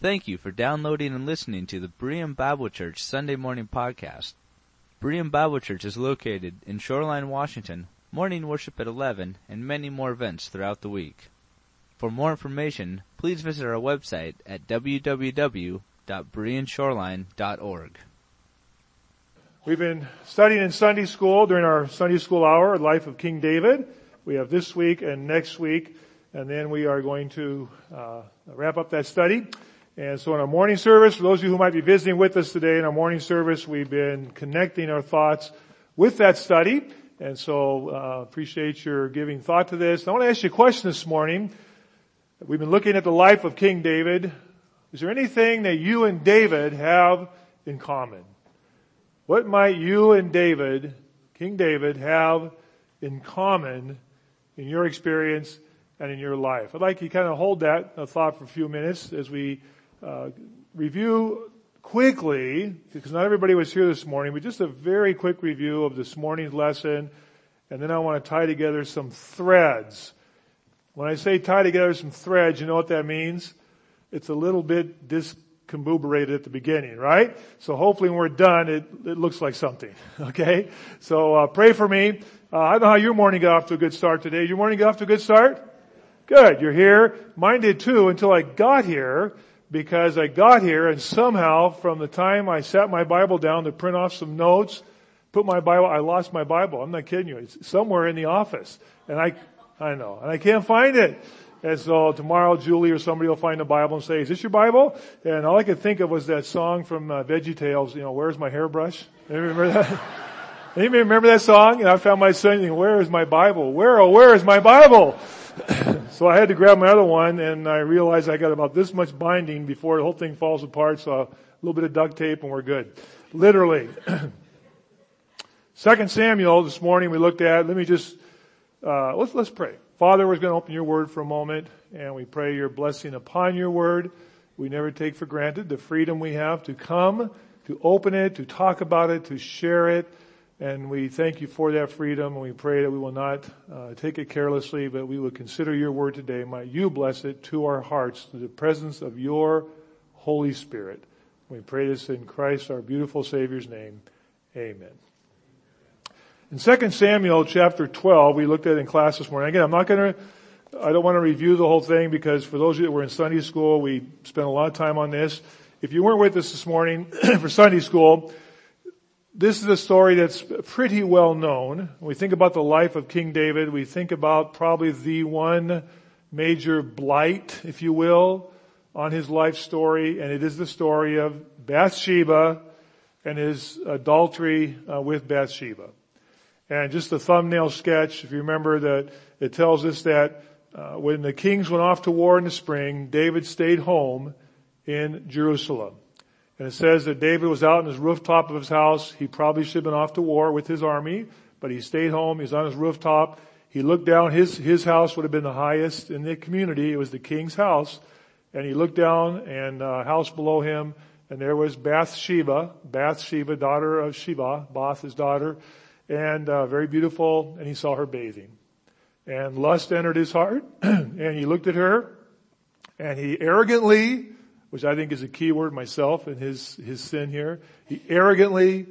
Thank you for downloading and listening to the Berean Bible Church Sunday Morning Podcast. Berean Bible Church is located in Shoreline, Washington, morning worship at 11, and many more events throughout the week. For more information, please visit our website at www.bereanshoreline.org. We've been studying in Sunday school during our Sunday school hour, Life of King David. We have this week and next week, and then we are going to uh, wrap up that study. And so in our morning service, for those of you who might be visiting with us today in our morning service, we've been connecting our thoughts with that study. And so, uh, appreciate your giving thought to this. I want to ask you a question this morning. We've been looking at the life of King David. Is there anything that you and David have in common? What might you and David, King David, have in common in your experience and in your life? I'd like you to kind of hold that thought for a few minutes as we uh, review quickly, because not everybody was here this morning, but just a very quick review of this morning's lesson, and then I want to tie together some threads. When I say tie together some threads, you know what that means? It's a little bit discombobulated at the beginning, right? So hopefully when we're done, it, it looks like something. Okay? So uh, pray for me. Uh, I don't know how your morning got off to a good start today. Your morning got off to a good start? Good. You're here. Mine did too until I got here because I got here and somehow from the time I sat my Bible down to print off some notes, put my Bible, I lost my Bible. I'm not kidding you. It's somewhere in the office. And I, I know, and I can't find it. And so tomorrow Julie or somebody will find the Bible and say, is this your Bible? And all I could think of was that song from uh, Veggie Tales, you know, where's my hairbrush? Anybody remember that? Anybody remember that song? And I found my myself saying, where is my Bible? Where, oh, where is my Bible? so I had to grab my other one and I realized I got about this much binding before the whole thing falls apart. So a little bit of duct tape and we're good. Literally. Second Samuel this morning we looked at, let me just, uh, let's, let's pray. Father, we're going to open your word for a moment and we pray your blessing upon your word. We never take for granted the freedom we have to come, to open it, to talk about it, to share it, and we thank you for that freedom and we pray that we will not uh, take it carelessly, but we will consider your word today. Might you bless it to our hearts through the presence of your Holy Spirit. We pray this in Christ, our beautiful Savior's name. Amen. In 2 Samuel chapter 12, we looked at in class this morning. Again, I'm not going to, I don't want to review the whole thing because for those of you that were in Sunday school, we spent a lot of time on this. If you weren't with us this morning for Sunday school, this is a story that's pretty well known. We think about the life of King David, we think about probably the one major blight, if you will, on his life story, and it is the story of Bathsheba and his adultery uh, with Bathsheba. And just a thumbnail sketch, if you remember that it tells us that uh, when the kings went off to war in the spring, David stayed home in Jerusalem. And it says that David was out on his rooftop of his house. He probably should have been off to war with his army, but he stayed home. He was on his rooftop. He looked down. His, his house would have been the highest in the community. It was the king's house. And he looked down and uh, house below him and there was Bathsheba, Bathsheba, daughter of Sheba, Bath his daughter, and uh, very beautiful, and he saw her bathing. And lust entered his heart, and he looked at her, and he arrogantly which I think is a key word myself in his, his sin here. He arrogantly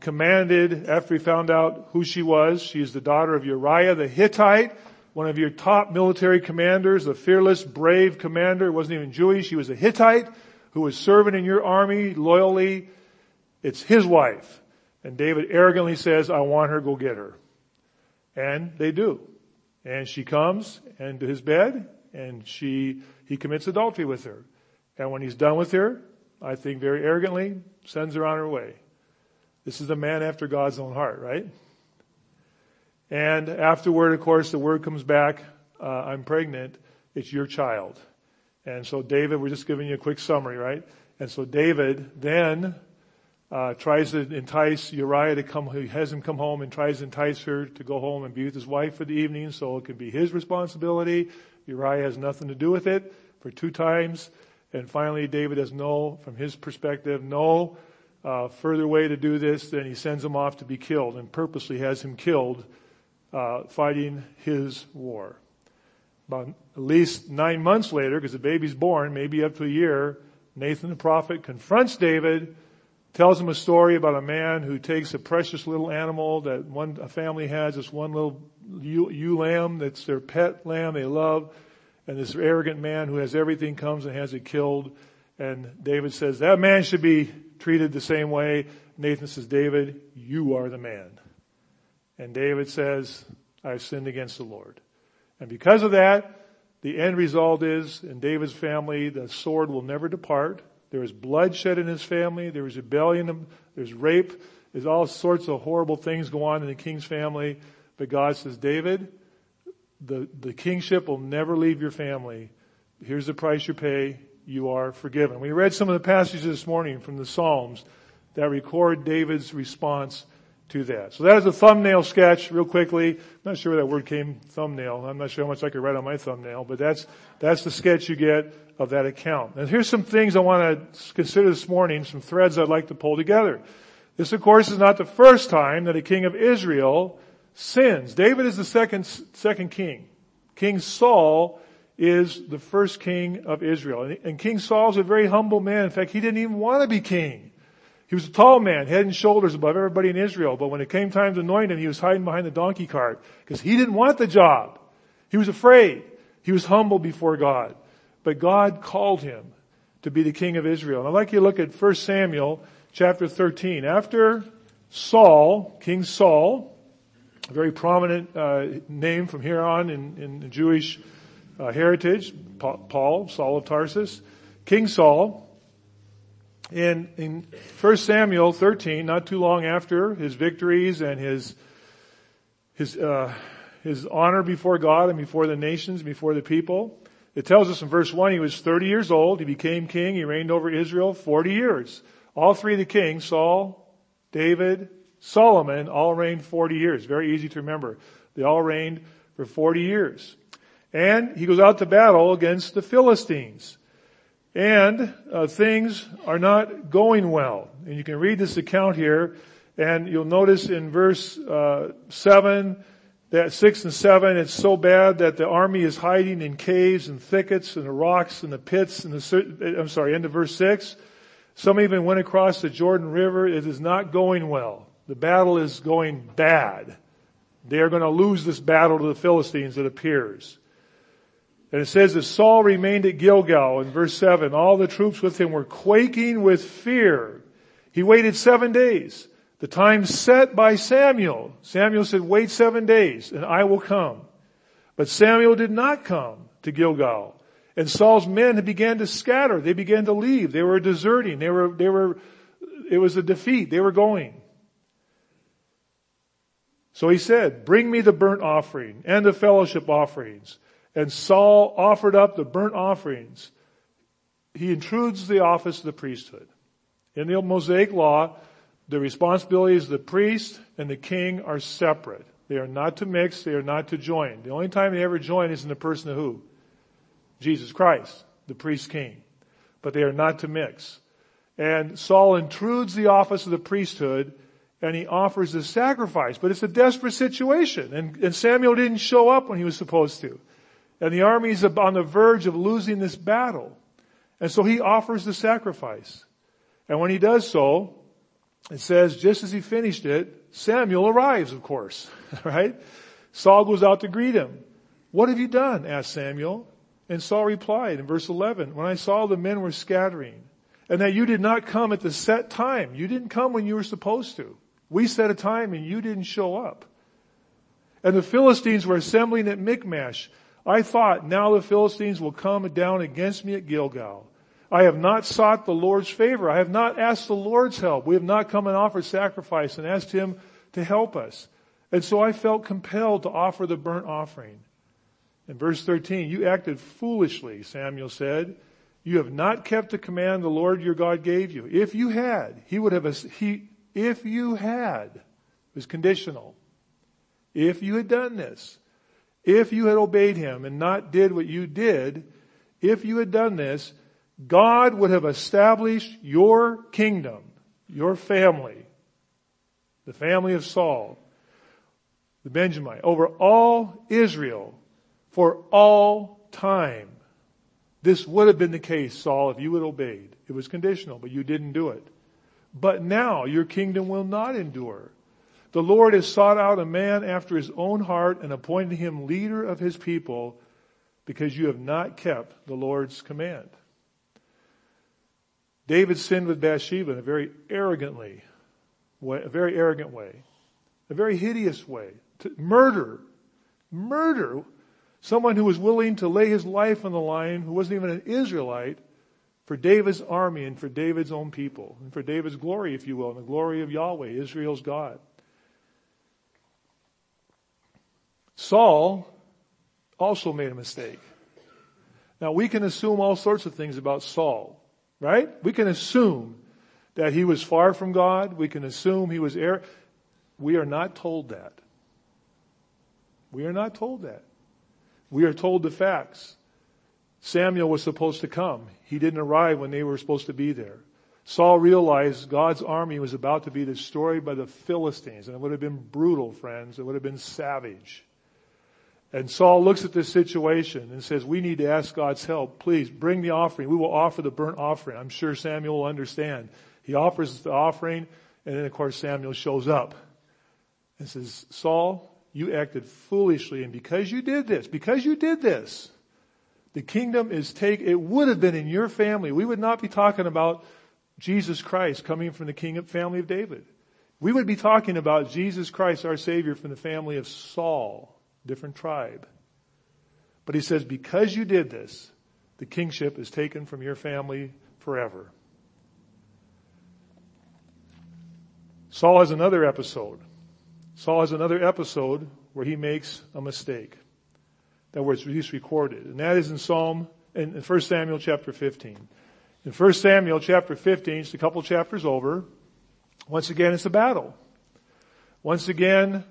commanded after he found out who she was. She is the daughter of Uriah the Hittite, one of your top military commanders, a fearless, brave commander. Wasn't even Jewish. He was a Hittite who was serving in your army loyally. It's his wife. And David arrogantly says, I want her, go get her. And they do. And she comes into his bed and she, he commits adultery with her. And when he's done with her, I think very arrogantly, sends her on her way. This is a man after God's own heart, right? And afterward, of course, the word comes back, uh, I'm pregnant, it's your child. And so David, we're just giving you a quick summary, right? And so David then uh, tries to entice Uriah to come, he has him come home and tries to entice her to go home and be with his wife for the evening so it can be his responsibility. Uriah has nothing to do with it for two times. And finally, David has no, from his perspective, no uh, further way to do this than he sends him off to be killed and purposely has him killed uh, fighting his war. About at least nine months later, because the baby's born, maybe up to a year, Nathan the prophet confronts David, tells him a story about a man who takes a precious little animal that one a family has, this one little ewe, ewe lamb that's their pet lamb they love, and this arrogant man who has everything comes and has it killed. And David says, that man should be treated the same way. Nathan says, David, you are the man. And David says, I've sinned against the Lord. And because of that, the end result is in David's family, the sword will never depart. There is bloodshed in his family. There is rebellion. There's rape. There's all sorts of horrible things go on in the king's family. But God says, David, the, the kingship will never leave your family. Here's the price you pay. You are forgiven. We read some of the passages this morning from the Psalms that record David's response to that. So that is a thumbnail sketch real quickly. I'm not sure where that word came, thumbnail. I'm not sure how much I could write on my thumbnail, but that's, that's the sketch you get of that account. And here's some things I want to consider this morning, some threads I'd like to pull together. This of course is not the first time that a king of Israel sins. David is the second, second king. King Saul is the first king of Israel. And King Saul is a very humble man. In fact, he didn't even want to be king. He was a tall man, head and shoulders above everybody in Israel. But when it came time to anoint him, he was hiding behind the donkey cart because he didn't want the job. He was afraid. He was humble before God. But God called him to be the king of Israel. And I'd like you to look at 1 Samuel chapter 13. After Saul, King Saul, a very prominent uh, name from here on in, in Jewish uh, heritage, Paul, Saul of Tarsus, King Saul, in, in 1 Samuel 13, not too long after his victories and his, his, uh, his honor before God and before the nations, before the people, it tells us in verse 1 he was 30 years old, he became king, he reigned over Israel 40 years. All three of the kings, Saul, David, Solomon, all reigned 40 years. Very easy to remember. They all reigned for 40 years. And he goes out to battle against the Philistines. And uh, things are not going well. And you can read this account here, and you'll notice in verse uh, seven that six and seven, it's so bad that the army is hiding in caves and thickets and the rocks and the pits and the. I'm sorry, end of verse six. Some even went across the Jordan River. It is not going well. The battle is going bad. They are going to lose this battle to the Philistines, it appears. And it says that Saul remained at Gilgal in verse 7. All the troops with him were quaking with fear. He waited seven days. The time set by Samuel. Samuel said, wait seven days and I will come. But Samuel did not come to Gilgal. And Saul's men began to scatter. They began to leave. They were deserting. They were, they were, it was a defeat. They were going. So he said, bring me the burnt offering and the fellowship offerings. And Saul offered up the burnt offerings. He intrudes the office of the priesthood. In the Mosaic law, the responsibilities of the priest and the king are separate. They are not to mix, they are not to join. The only time they ever join is in the person of who? Jesus Christ, the priest king. But they are not to mix. And Saul intrudes the office of the priesthood and he offers the sacrifice. But it's a desperate situation. And, and Samuel didn't show up when he was supposed to. And the army is on the verge of losing this battle. And so he offers the sacrifice. And when he does so, it says, just as he finished it, Samuel arrives, of course, right? Saul goes out to greet him. What have you done? asked Samuel. And Saul replied in verse 11, when I saw the men were scattering and that you did not come at the set time, you didn't come when you were supposed to. We set a time and you didn't show up. And the Philistines were assembling at Michmash. I thought, now the Philistines will come down against me at Gilgal. I have not sought the Lord's favor. I have not asked the Lord's help. We have not come and offered sacrifice and asked Him to help us. And so I felt compelled to offer the burnt offering. In verse 13, you acted foolishly, Samuel said. You have not kept the command the Lord your God gave you. If you had, He would have, he, if you had, it was conditional. If you had done this, if you had obeyed him and not did what you did, if you had done this, God would have established your kingdom, your family, the family of Saul, the Benjamite, over all Israel for all time. This would have been the case, Saul, if you had obeyed. It was conditional, but you didn't do it. But now your kingdom will not endure. The Lord has sought out a man after his own heart and appointed him leader of his people because you have not kept the Lord's command. David sinned with Bathsheba in a very arrogantly a very arrogant way, a very hideous way. To murder, murder someone who was willing to lay his life on the line, who wasn't even an Israelite, for David's army and for David's own people, and for David's glory, if you will, and the glory of Yahweh, Israel's God. Saul also made a mistake. Now we can assume all sorts of things about Saul, right? We can assume that he was far from God. We can assume he was error. We are not told that. We are not told that. We are told the facts. Samuel was supposed to come. He didn't arrive when they were supposed to be there. Saul realized God's army was about to be destroyed by the Philistines, and it would have been brutal, friends. It would have been savage. And Saul looks at this situation and says, we need to ask God's help. Please bring the offering. We will offer the burnt offering. I'm sure Samuel will understand. He offers the offering and then of course Samuel shows up and says, Saul, you acted foolishly and because you did this, because you did this, the kingdom is take, it would have been in your family. We would not be talking about Jesus Christ coming from the king family of David. We would be talking about Jesus Christ, our Savior, from the family of Saul different tribe. But he says, because you did this, the kingship is taken from your family forever. Saul has another episode. Saul has another episode where he makes a mistake that was recorded. And that is in Psalm, in 1 Samuel chapter 15. In 1 Samuel chapter 15, it's a couple chapters over. Once again, it's a battle. Once again,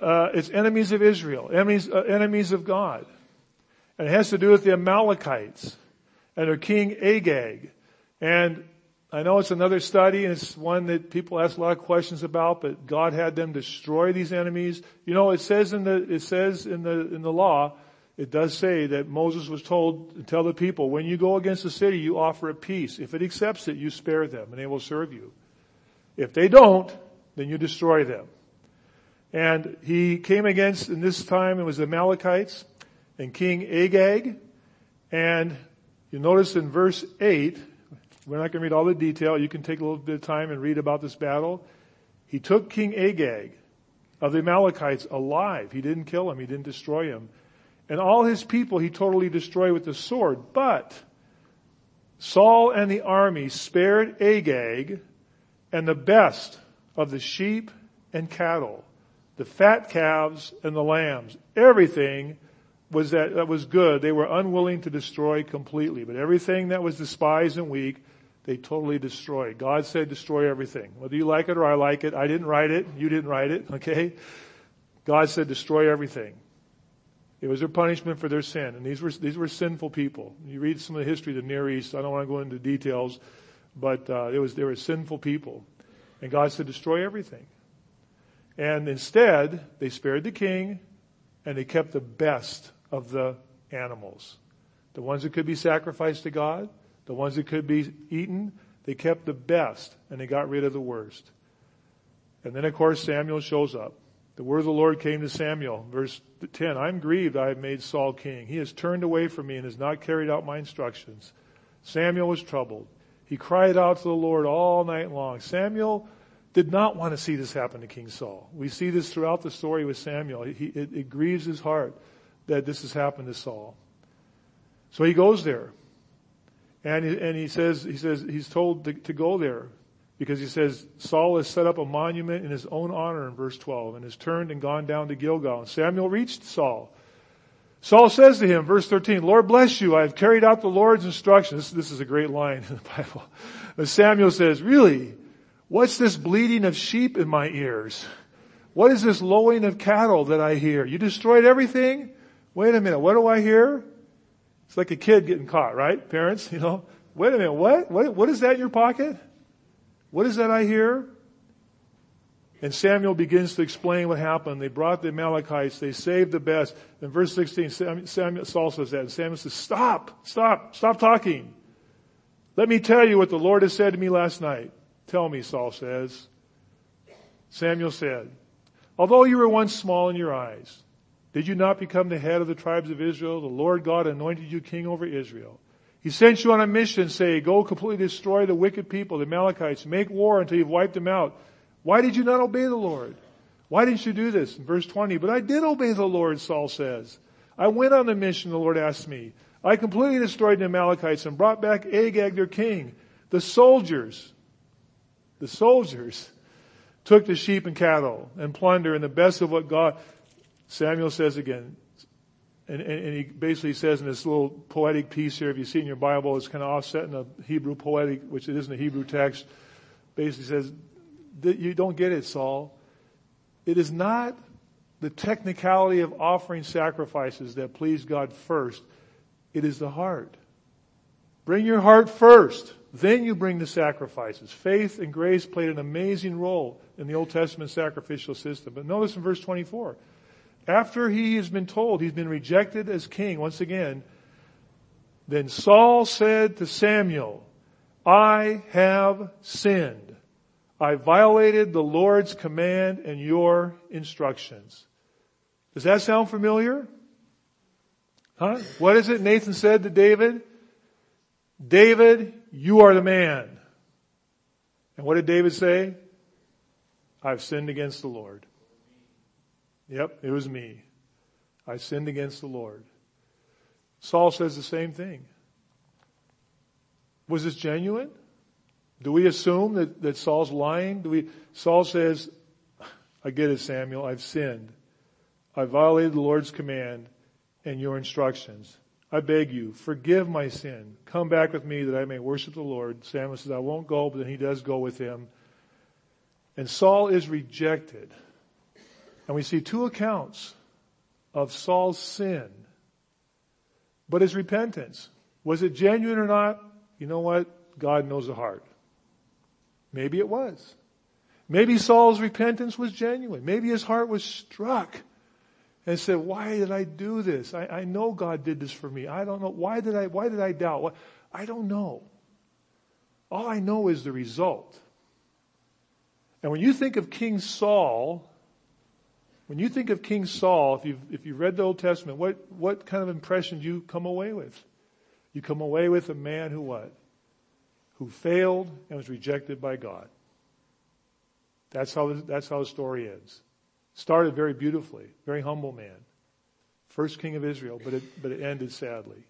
uh, it's enemies of Israel, enemies, uh, enemies of God. And it has to do with the Amalekites and their king Agag. And I know it's another study and it's one that people ask a lot of questions about, but God had them destroy these enemies. You know, it says in the, it says in the, in the law, it does say that Moses was told to tell the people, when you go against the city, you offer a peace. If it accepts it, you spare them and they will serve you. If they don't, then you destroy them. And he came against, in this time it was the Amalekites and King Agag. And you notice in verse 8, we're not going to read all the detail. You can take a little bit of time and read about this battle. He took King Agag of the Amalekites alive. He didn't kill him. He didn't destroy him. And all his people he totally destroyed with the sword. But Saul and the army spared Agag and the best of the sheep and cattle the fat calves and the lambs. Everything was that, that was good. They were unwilling to destroy completely, but everything that was despised and weak, they totally destroyed. God said destroy everything. Whether you like it or I like it, I didn't write it, you didn't write it, okay? God said destroy everything. It was their punishment for their sin. And these were, these were sinful people. You read some of the history of the Near East. I don't want to go into details, but, uh, it was, they were sinful people. And God said destroy everything. And instead, they spared the king and they kept the best of the animals. The ones that could be sacrificed to God, the ones that could be eaten, they kept the best and they got rid of the worst. And then of course Samuel shows up. The word of the Lord came to Samuel, verse 10, I'm grieved I have made Saul king. He has turned away from me and has not carried out my instructions. Samuel was troubled. He cried out to the Lord all night long. Samuel did not want to see this happen to King Saul. We see this throughout the story with Samuel. He, it, it grieves his heart that this has happened to Saul. So he goes there. And he, and he says, he says, he's told to, to go there because he says Saul has set up a monument in his own honor in verse 12 and has turned and gone down to Gilgal. And Samuel reached Saul. Saul says to him, verse 13, Lord bless you. I have carried out the Lord's instructions. This, this is a great line in the Bible. Samuel says, really? What's this bleating of sheep in my ears? What is this lowing of cattle that I hear? You destroyed everything? Wait a minute, what do I hear? It's like a kid getting caught, right? Parents, you know, wait a minute, what? What, what is that in your pocket? What is that I hear? And Samuel begins to explain what happened. They brought the Amalekites. They saved the best. In verse 16, Samuel, Saul says that. And Samuel says, stop, stop, stop talking. Let me tell you what the Lord has said to me last night. Tell me, Saul says. Samuel said, although you were once small in your eyes, did you not become the head of the tribes of Israel? The Lord God anointed you king over Israel. He sent you on a mission, say, go completely destroy the wicked people, the Amalekites, make war until you've wiped them out. Why did you not obey the Lord? Why didn't you do this? In verse 20, but I did obey the Lord, Saul says. I went on the mission the Lord asked me. I completely destroyed the Amalekites and brought back Agag their king. The soldiers, the soldiers took the sheep and cattle and plunder and the best of what God, Samuel says again, and, and, and, he basically says in this little poetic piece here, if you see in your Bible, it's kind of offset in the Hebrew poetic, which it isn't a Hebrew text, basically says, you don't get it, Saul. It is not the technicality of offering sacrifices that please God first. It is the heart. Bring your heart first. Then you bring the sacrifices. Faith and grace played an amazing role in the Old Testament sacrificial system. But notice in verse 24. After he has been told he's been rejected as king once again, then Saul said to Samuel, I have sinned. I violated the Lord's command and your instructions. Does that sound familiar? Huh? What is it Nathan said to David? David, you are the man. And what did David say? I've sinned against the Lord. Yep, it was me. I sinned against the Lord. Saul says the same thing. Was this genuine? Do we assume that, that Saul's lying? Do we, Saul says, I get it, Samuel. I've sinned. I violated the Lord's command and your instructions. I beg you, forgive my sin. Come back with me that I may worship the Lord. Samuel says, I won't go, but then he does go with him. And Saul is rejected. And we see two accounts of Saul's sin. But his repentance. Was it genuine or not? You know what? God knows the heart. Maybe it was. Maybe Saul's repentance was genuine. Maybe his heart was struck and said, why did I do this? I, I know God did this for me. I don't know. Why did I, why did I doubt? I don't know. All I know is the result. And when you think of King Saul, when you think of King Saul, if you've, if you've read the Old Testament, what, what kind of impression do you come away with? You come away with a man who what? who failed and was rejected by God. That's how, that's how the story ends. Started very beautifully, very humble man. First king of Israel, but it, but it ended sadly.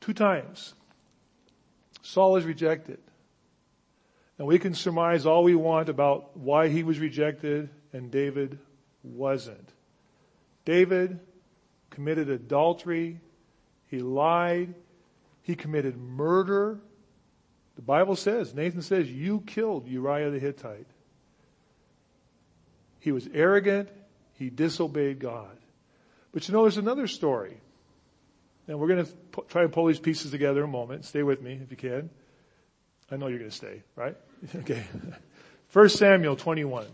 Two times. Saul is rejected. And we can surmise all we want about why he was rejected and David wasn't. David committed adultery. He lied. He committed murder. The Bible says, Nathan says, you killed Uriah the Hittite. He was arrogant. He disobeyed God. But you know, there's another story. And we're going to try and pull these pieces together in a moment. Stay with me if you can. I know you're going to stay, right? okay. 1 Samuel 21.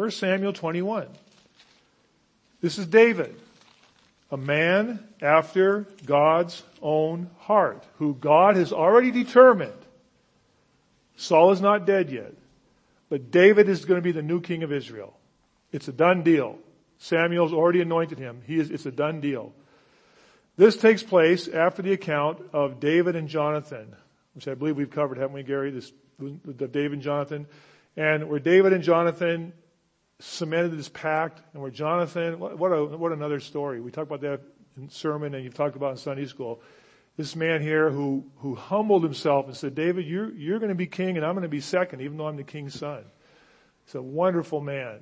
1 Samuel 21. This is David a man after God's own heart, who God has already determined. Saul is not dead yet, but David is going to be the new king of Israel. It's a done deal. Samuel's already anointed him. He is, it's a done deal. This takes place after the account of David and Jonathan, which I believe we've covered, haven't we, Gary? This, the David and Jonathan. And where David and Jonathan cemented this pact and where Jonathan, what, a, what another story. We talked about that in sermon and you've talked about in Sunday school. This man here who, who humbled himself and said, David, you're, you're going to be king and I'm going to be second, even though I'm the king's son. He's a wonderful man,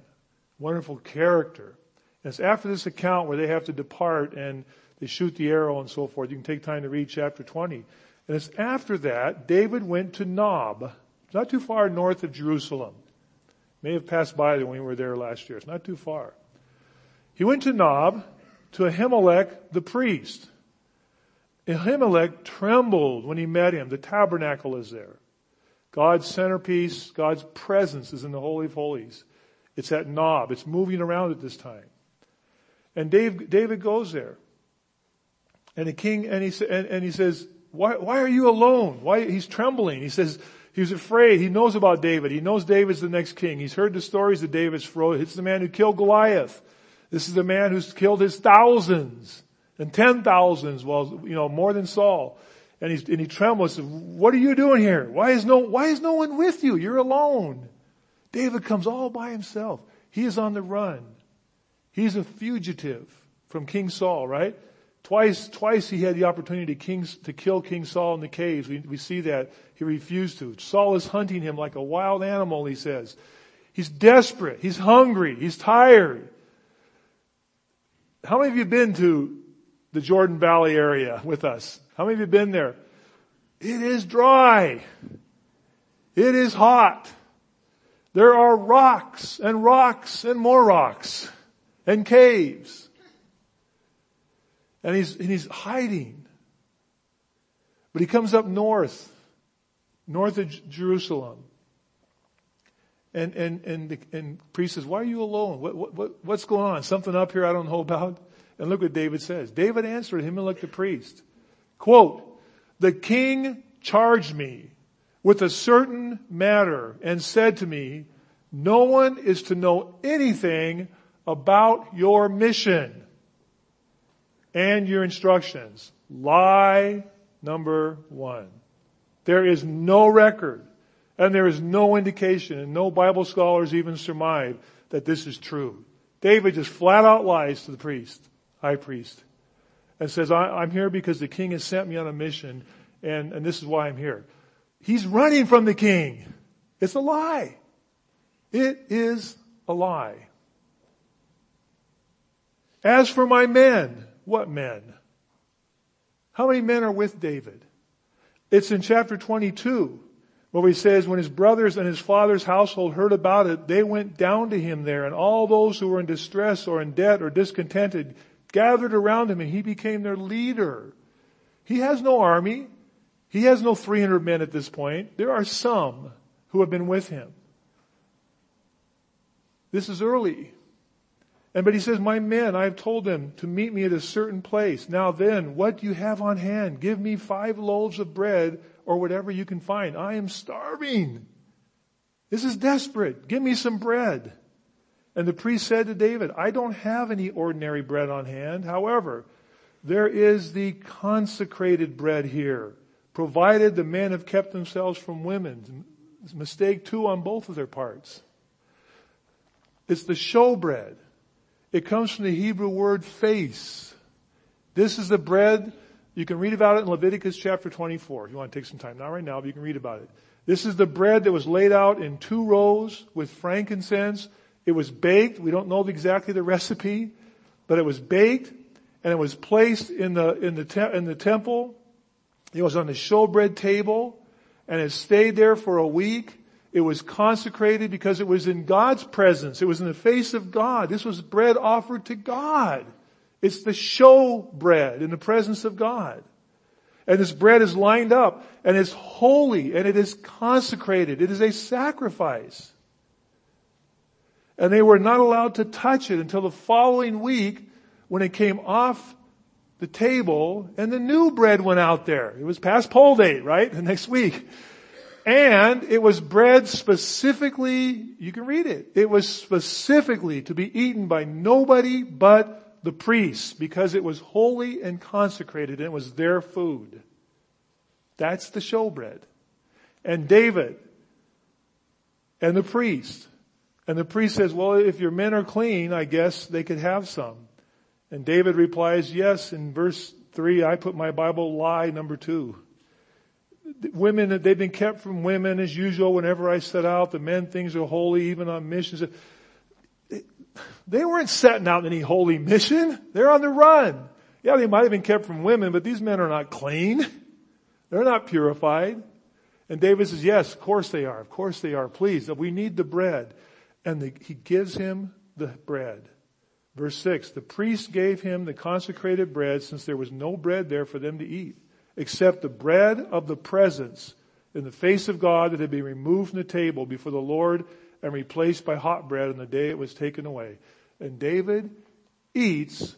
wonderful character. And it's after this account where they have to depart and they shoot the arrow and so forth. You can take time to read chapter 20. And it's after that, David went to Nob, not too far north of Jerusalem. May have passed by when we were there last year. It's not too far. He went to Nob, to Ahimelech the priest. Ahimelech trembled when he met him. The tabernacle is there. God's centerpiece, God's presence is in the Holy of Holies. It's that Nob. It's moving around at this time. And Dave, David goes there. And the king, and he, and, and he says, why, why are you alone? Why, he's trembling. He says, he's afraid. He knows about David. He knows David's the next king. He's heard the stories of David's fro. It's the man who killed Goliath. This is the man who's killed his thousands and ten thousands, well, you know, more than Saul. And, he's, and he trembles. What are you doing here? Why is no, why is no one with you? You're alone. David comes all by himself. He is on the run. He's a fugitive from King Saul, right? Twice, twice he had the opportunity to, king, to kill King Saul in the caves. We, we see that. He refused to. Saul is hunting him like a wild animal, he says. He's desperate. He's hungry. He's tired. How many of you been to the Jordan Valley area with us? How many of you been there? It is dry. It is hot. There are rocks and rocks and more rocks and caves. And he's, and he's hiding. But he comes up north, north of J- Jerusalem. And, and, and, the, and priest says, why are you alone? What, what, what, what's going on? Something up here I don't know about? And look what David says. David answered him and looked the priest. Quote, the king charged me with a certain matter and said to me, no one is to know anything about your mission and your instructions. Lie number one. There is no record and there is no indication and no Bible scholars even surmise that this is true. David just flat out lies to the priest, high priest, and says, I'm here because the king has sent me on a mission and, and this is why I'm here. He's running from the king. It's a lie. It is a lie. As for my men, what men? How many men are with David? It's in chapter 22 where he says when his brothers and his father's household heard about it, they went down to him there and all those who were in distress or in debt or discontented gathered around him and he became their leader. He has no army. He has no 300 men at this point. There are some who have been with him. This is early. And but he says, my men, I have told them to meet me at a certain place. Now then, what do you have on hand? Give me five loaves of bread or whatever you can find. I am starving. This is desperate. Give me some bread. And the priest said to David, I don't have any ordinary bread on hand. However, there is the consecrated bread here, provided the men have kept themselves from women. Mistake too on both of their parts. It's the showbread. It comes from the Hebrew word face. This is the bread. You can read about it in Leviticus chapter 24. If you want to take some time, not right now, but you can read about it. This is the bread that was laid out in two rows with frankincense. It was baked. We don't know exactly the recipe, but it was baked and it was placed in the, in the, te- in the temple. It was on the showbread table and it stayed there for a week it was consecrated because it was in God's presence. It was in the face of God. This was bread offered to God. It's the show bread in the presence of God. And this bread is lined up and it's holy and it is consecrated. It is a sacrifice. And they were not allowed to touch it until the following week when it came off the table and the new bread went out there. It was past pole date, right? The next week. And it was bread specifically, you can read it, it was specifically to be eaten by nobody but the priests because it was holy and consecrated and it was their food. That's the showbread. And David and the priest. And the priest says, well, if your men are clean, I guess they could have some. And David replies, yes, in verse three, I put my Bible lie number two women, that they've been kept from women as usual whenever I set out. The men things are holy even on missions. They weren't setting out any holy mission. They're on the run. Yeah, they might have been kept from women, but these men are not clean. They're not purified. And David says, yes, of course they are. Of course they are. Please, we need the bread. And the, he gives him the bread. Verse six, the priest gave him the consecrated bread since there was no bread there for them to eat except the bread of the presence in the face of God that had been removed from the table before the Lord and replaced by hot bread on the day it was taken away. And David eats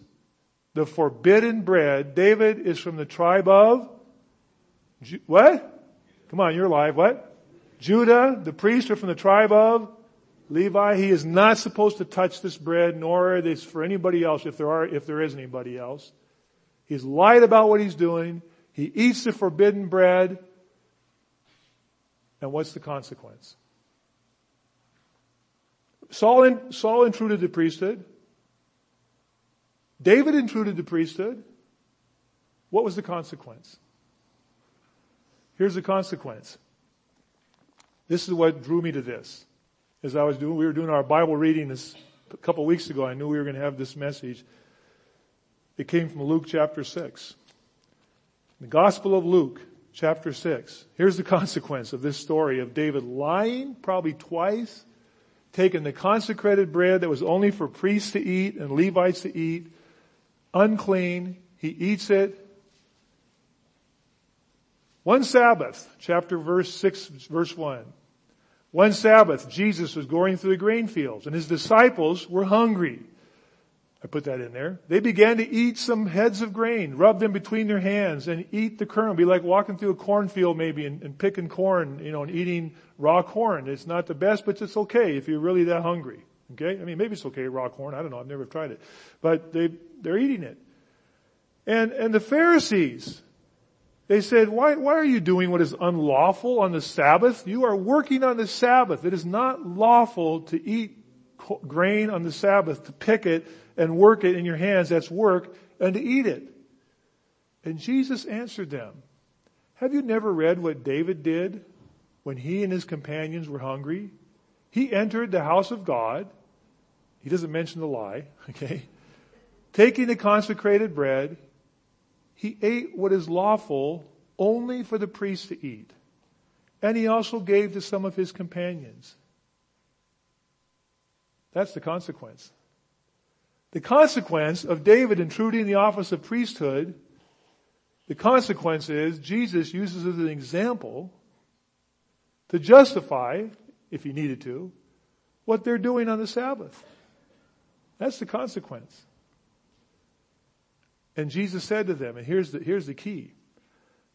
the forbidden bread. David is from the tribe of what? Come on, you're alive. What? Judah. The priests are from the tribe of Levi. He is not supposed to touch this bread, nor is this for anybody else if there are, if there is anybody else. He's lied about what he's doing. He eats the forbidden bread. And what's the consequence? Saul, in, Saul intruded the priesthood. David intruded the priesthood. What was the consequence? Here's the consequence. This is what drew me to this. As I was doing, we were doing our Bible reading this a couple weeks ago. I knew we were going to have this message. It came from Luke chapter 6. The Gospel of Luke chapter 6. Here's the consequence of this story of David lying probably twice, taking the consecrated bread that was only for priests to eat and Levites to eat, unclean. He eats it. One Sabbath, chapter verse 6, verse 1. One Sabbath, Jesus was going through the grain fields and his disciples were hungry. I put that in there. They began to eat some heads of grain, rub them between their hands and eat the kernel. Be like walking through a cornfield maybe and, and picking corn, you know, and eating raw corn. It's not the best, but it's okay if you're really that hungry. Okay? I mean, maybe it's okay, raw corn. I don't know. I've never tried it. But they, they're eating it. And, and the Pharisees, they said, why, why are you doing what is unlawful on the Sabbath? You are working on the Sabbath. It is not lawful to eat grain on the Sabbath, to pick it and work it in your hands. That's work and to eat it. And Jesus answered them, have you never read what David did when he and his companions were hungry? He entered the house of God. He doesn't mention the lie, okay? Taking the consecrated bread, he ate what is lawful only for the priest to eat. And he also gave to some of his companions. That's the consequence. The consequence of David intruding the office of priesthood, the consequence is Jesus uses as an example to justify, if he needed to, what they're doing on the Sabbath. That's the consequence. And Jesus said to them, and here's the, here's the key.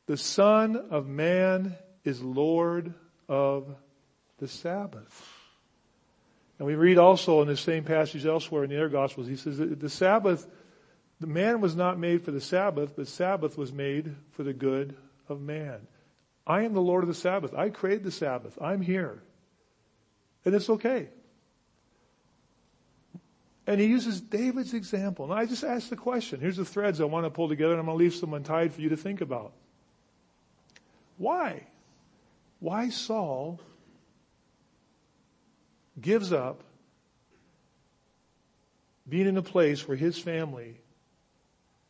The Son of Man is Lord of the Sabbath. And we read also in the same passage elsewhere in the other Gospels, he says that the Sabbath, the man was not made for the Sabbath, but Sabbath was made for the good of man. I am the Lord of the Sabbath. I created the Sabbath. I'm here. And it's okay. And he uses David's example. And I just ask the question. Here's the threads I want to pull together and I'm going to leave some untied for you to think about. Why? Why Saul gives up being in a place where his family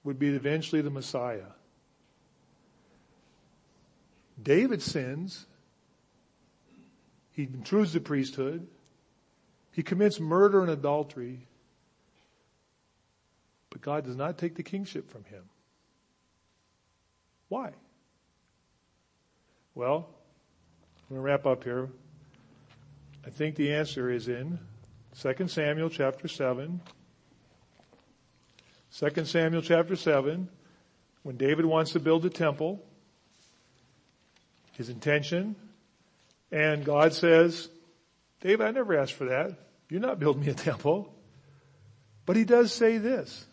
would be eventually the Messiah. David sins. He intrudes the priesthood. He commits murder and adultery. But God does not take the kingship from him. Why? Well, I'm going to wrap up here. I think the answer is in 2 Samuel chapter 7. 2 Samuel chapter 7, when David wants to build a temple, his intention, and God says, David, I never asked for that. You're not building me a temple. But he does say this.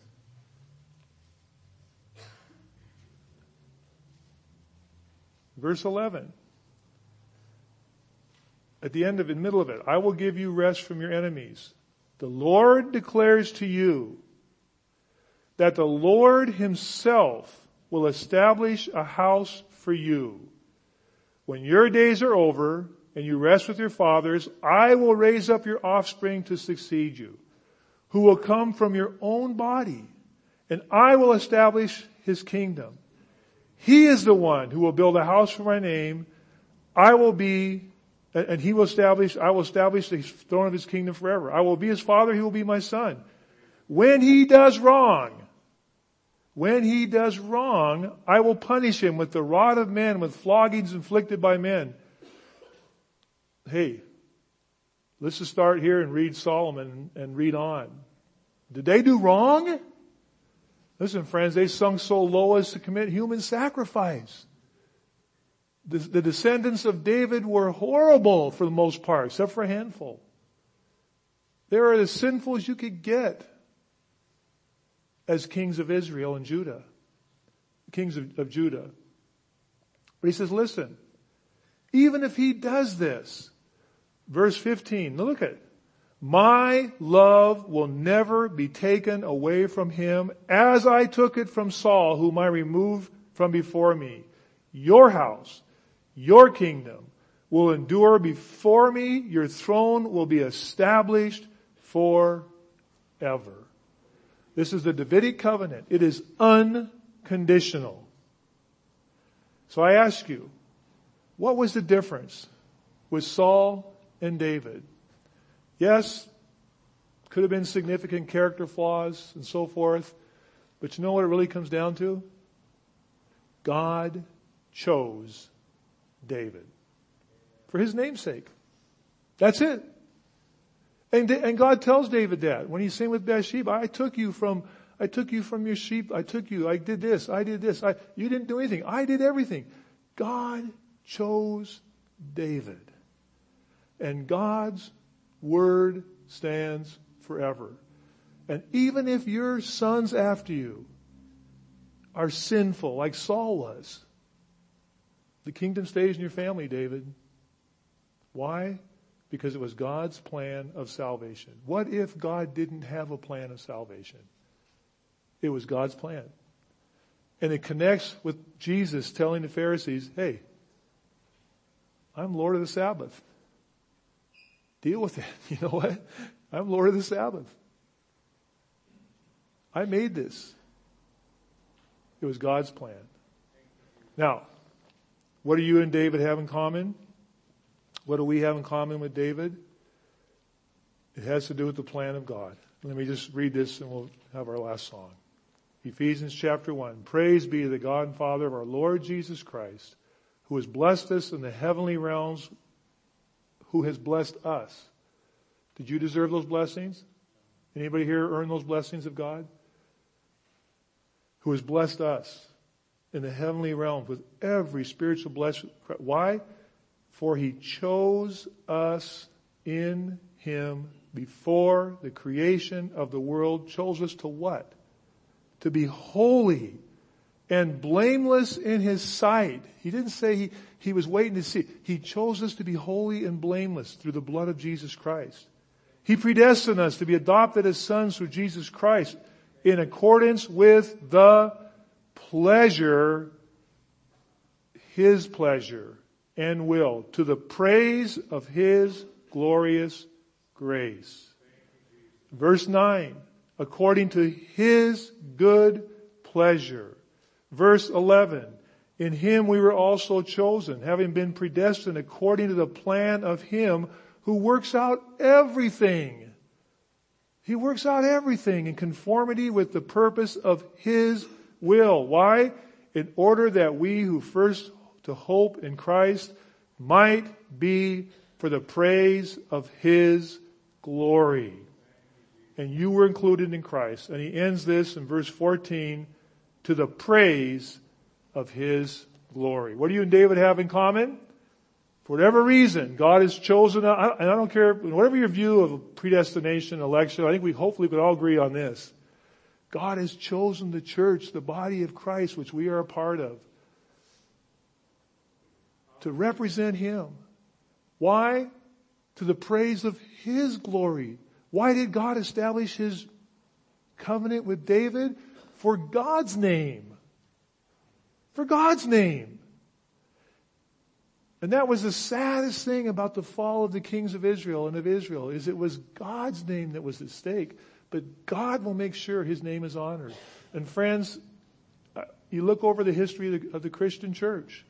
Verse 11 at the end of it, middle of it, I will give you rest from your enemies. The Lord declares to you that the Lord himself will establish a house for you. When your days are over and you rest with your fathers, I will raise up your offspring to succeed you, who will come from your own body, and I will establish his kingdom. He is the one who will build a house for my name. I will be and he will establish, I will establish the throne of his kingdom forever. I will be his father, he will be my son. When he does wrong, When he does wrong, I will punish him with the rod of men, with floggings inflicted by men. Hey, let's just start here and read Solomon and read on. Did they do wrong? Listen, friends, they sunk so low as to commit human sacrifice. The, descendants of David were horrible for the most part, except for a handful. They were as sinful as you could get as kings of Israel and Judah, kings of, of Judah. But he says, listen, even if he does this, verse 15, look at it. My love will never be taken away from him as I took it from Saul, whom I removed from before me. Your house, your kingdom will endure before me. Your throne will be established forever. This is the Davidic covenant. It is unconditional. So I ask you, what was the difference with Saul and David? Yes, could have been significant character flaws and so forth, but you know what it really comes down to? God chose David for his namesake. That's it. And, and God tells David that when he's saying with Bathsheba, I took you from, I took you from your sheep. I took you. I did this. I did this. I, you didn't do anything. I did everything. God chose David. And God's word stands forever. And even if your sons after you are sinful, like Saul was, the kingdom stays in your family, David. Why? because it was God's plan of salvation. What if God didn't have a plan of salvation? It was God's plan. And it connects with Jesus telling the Pharisees, hey, I'm Lord of the Sabbath. Deal with it. You know what? I'm Lord of the Sabbath. I made this. It was God's plan. Now, what do you and David have in common? What do we have in common with David? It has to do with the plan of God. Let me just read this and we'll have our last song. Ephesians chapter 1. Praise be to the God and Father of our Lord Jesus Christ, who has blessed us in the heavenly realms, who has blessed us. Did you deserve those blessings? Anybody here earn those blessings of God? Who has blessed us in the heavenly realms with every spiritual blessing. Why? For he chose us in him before the creation of the world, chose us to what? To be holy and blameless in his sight. He didn't say he, he was waiting to see. He chose us to be holy and blameless through the blood of Jesus Christ. He predestined us to be adopted as sons through Jesus Christ in accordance with the pleasure, His pleasure and will to the praise of His glorious grace. Verse 9, according to His good pleasure. Verse 11, in Him we were also chosen, having been predestined according to the plan of Him who works out everything. He works out everything in conformity with the purpose of His will. Why? In order that we who first to hope in Christ might be for the praise of His glory. And you were included in Christ. And he ends this in verse 14, to the praise of His glory. What do you and David have in common? For whatever reason, God has chosen, and I don't care, whatever your view of predestination, election, I think we hopefully could all agree on this. God has chosen the church, the body of Christ, which we are a part of to represent Him. Why? To the praise of His glory. Why did God establish His covenant with David? For God's name. For God's name. And that was the saddest thing about the fall of the kings of Israel and of Israel is it was God's name that was at stake, but God will make sure his name is honored. And friends, uh, you look over the history of the, of the Christian church.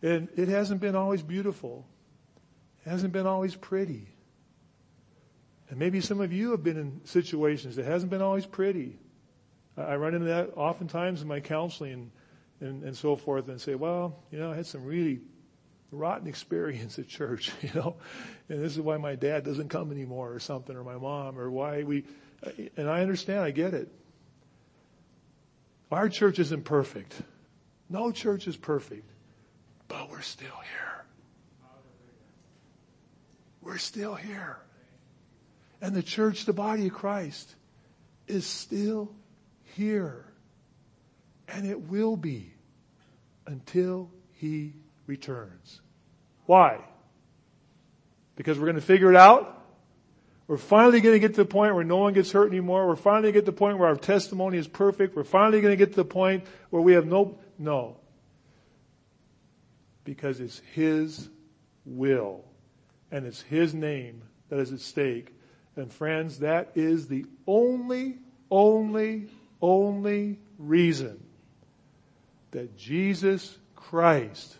And it hasn't been always beautiful. It hasn't been always pretty. And maybe some of you have been in situations that hasn't been always pretty. I run into that oftentimes in my counseling and, and, and so forth and say, well, you know, I had some really rotten experience at church, you know, and this is why my dad doesn't come anymore or something or my mom or why we, and I understand, I get it. Our church isn't perfect. No church is perfect, but we're still here. We're still here. And the church, the body of Christ, is still here. And it will be until he returns. Why? Because we're going to figure it out. We're finally going to get to the point where no one gets hurt anymore. We're finally going to get to the point where our testimony is perfect. We're finally going to get to the point where we have no, no. Because it's His will and it's His name that is at stake. And friends, that is the only, only, only reason that Jesus Christ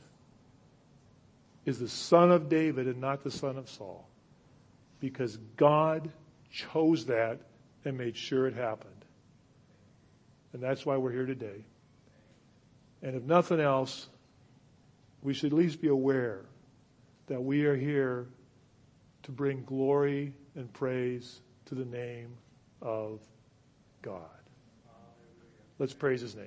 is the son of David and not the son of Saul. Because God chose that and made sure it happened. And that's why we're here today. And if nothing else, we should at least be aware that we are here to bring glory and praise to the name of God. Let's praise his name.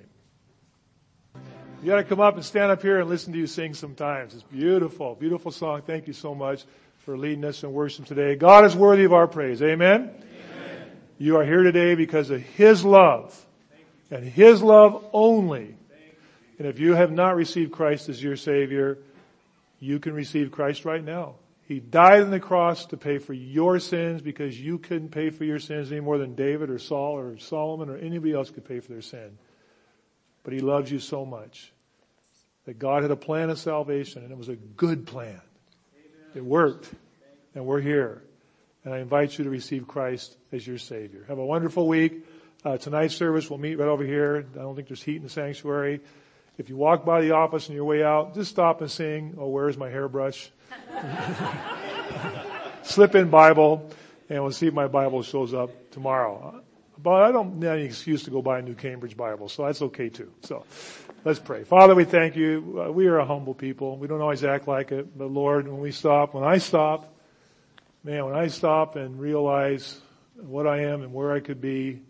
You got to come up and stand up here and listen to you sing sometimes. It's beautiful, beautiful song. Thank you so much for leading us in worship today. God is worthy of our praise. Amen. Amen. You are here today because of His love and His love only. And if you have not received Christ as your Savior, you can receive Christ right now. He died on the cross to pay for your sins because you couldn't pay for your sins any more than David or Saul or Solomon or anybody else could pay for their sin. But he loves you so much that God had a plan of salvation and it was a good plan. It worked and we're here. And I invite you to receive Christ as your Savior. Have a wonderful week. Uh, tonight's service we'll meet right over here. I don't think there's heat in the sanctuary. If you walk by the office on your way out, just stop and sing, Oh, where's my hairbrush? Slip in Bible and we'll see if my Bible shows up tomorrow. But I don't need any excuse to go buy a new Cambridge Bible, so that's okay too. So let's pray. Father, we thank you. Uh, we are a humble people. We don't always act like it, but Lord, when we stop, when I stop, man, when I stop and realize what I am and where I could be,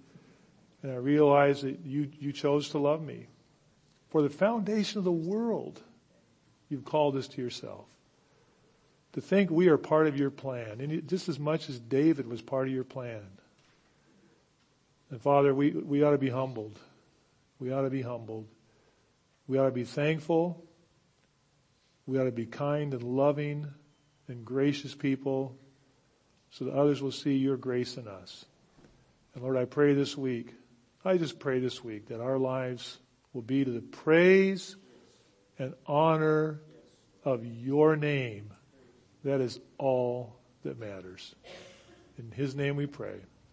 and I realize that you, you chose to love me. For the foundation of the world, you've called us to yourself. To think we are part of your plan, and just as much as David was part of your plan. And Father, we, we ought to be humbled. We ought to be humbled. We ought to be thankful. We ought to be kind and loving and gracious people so that others will see your grace in us. And Lord, I pray this week, I just pray this week that our lives will be to the praise and honor of your name. That is all that matters. In his name we pray.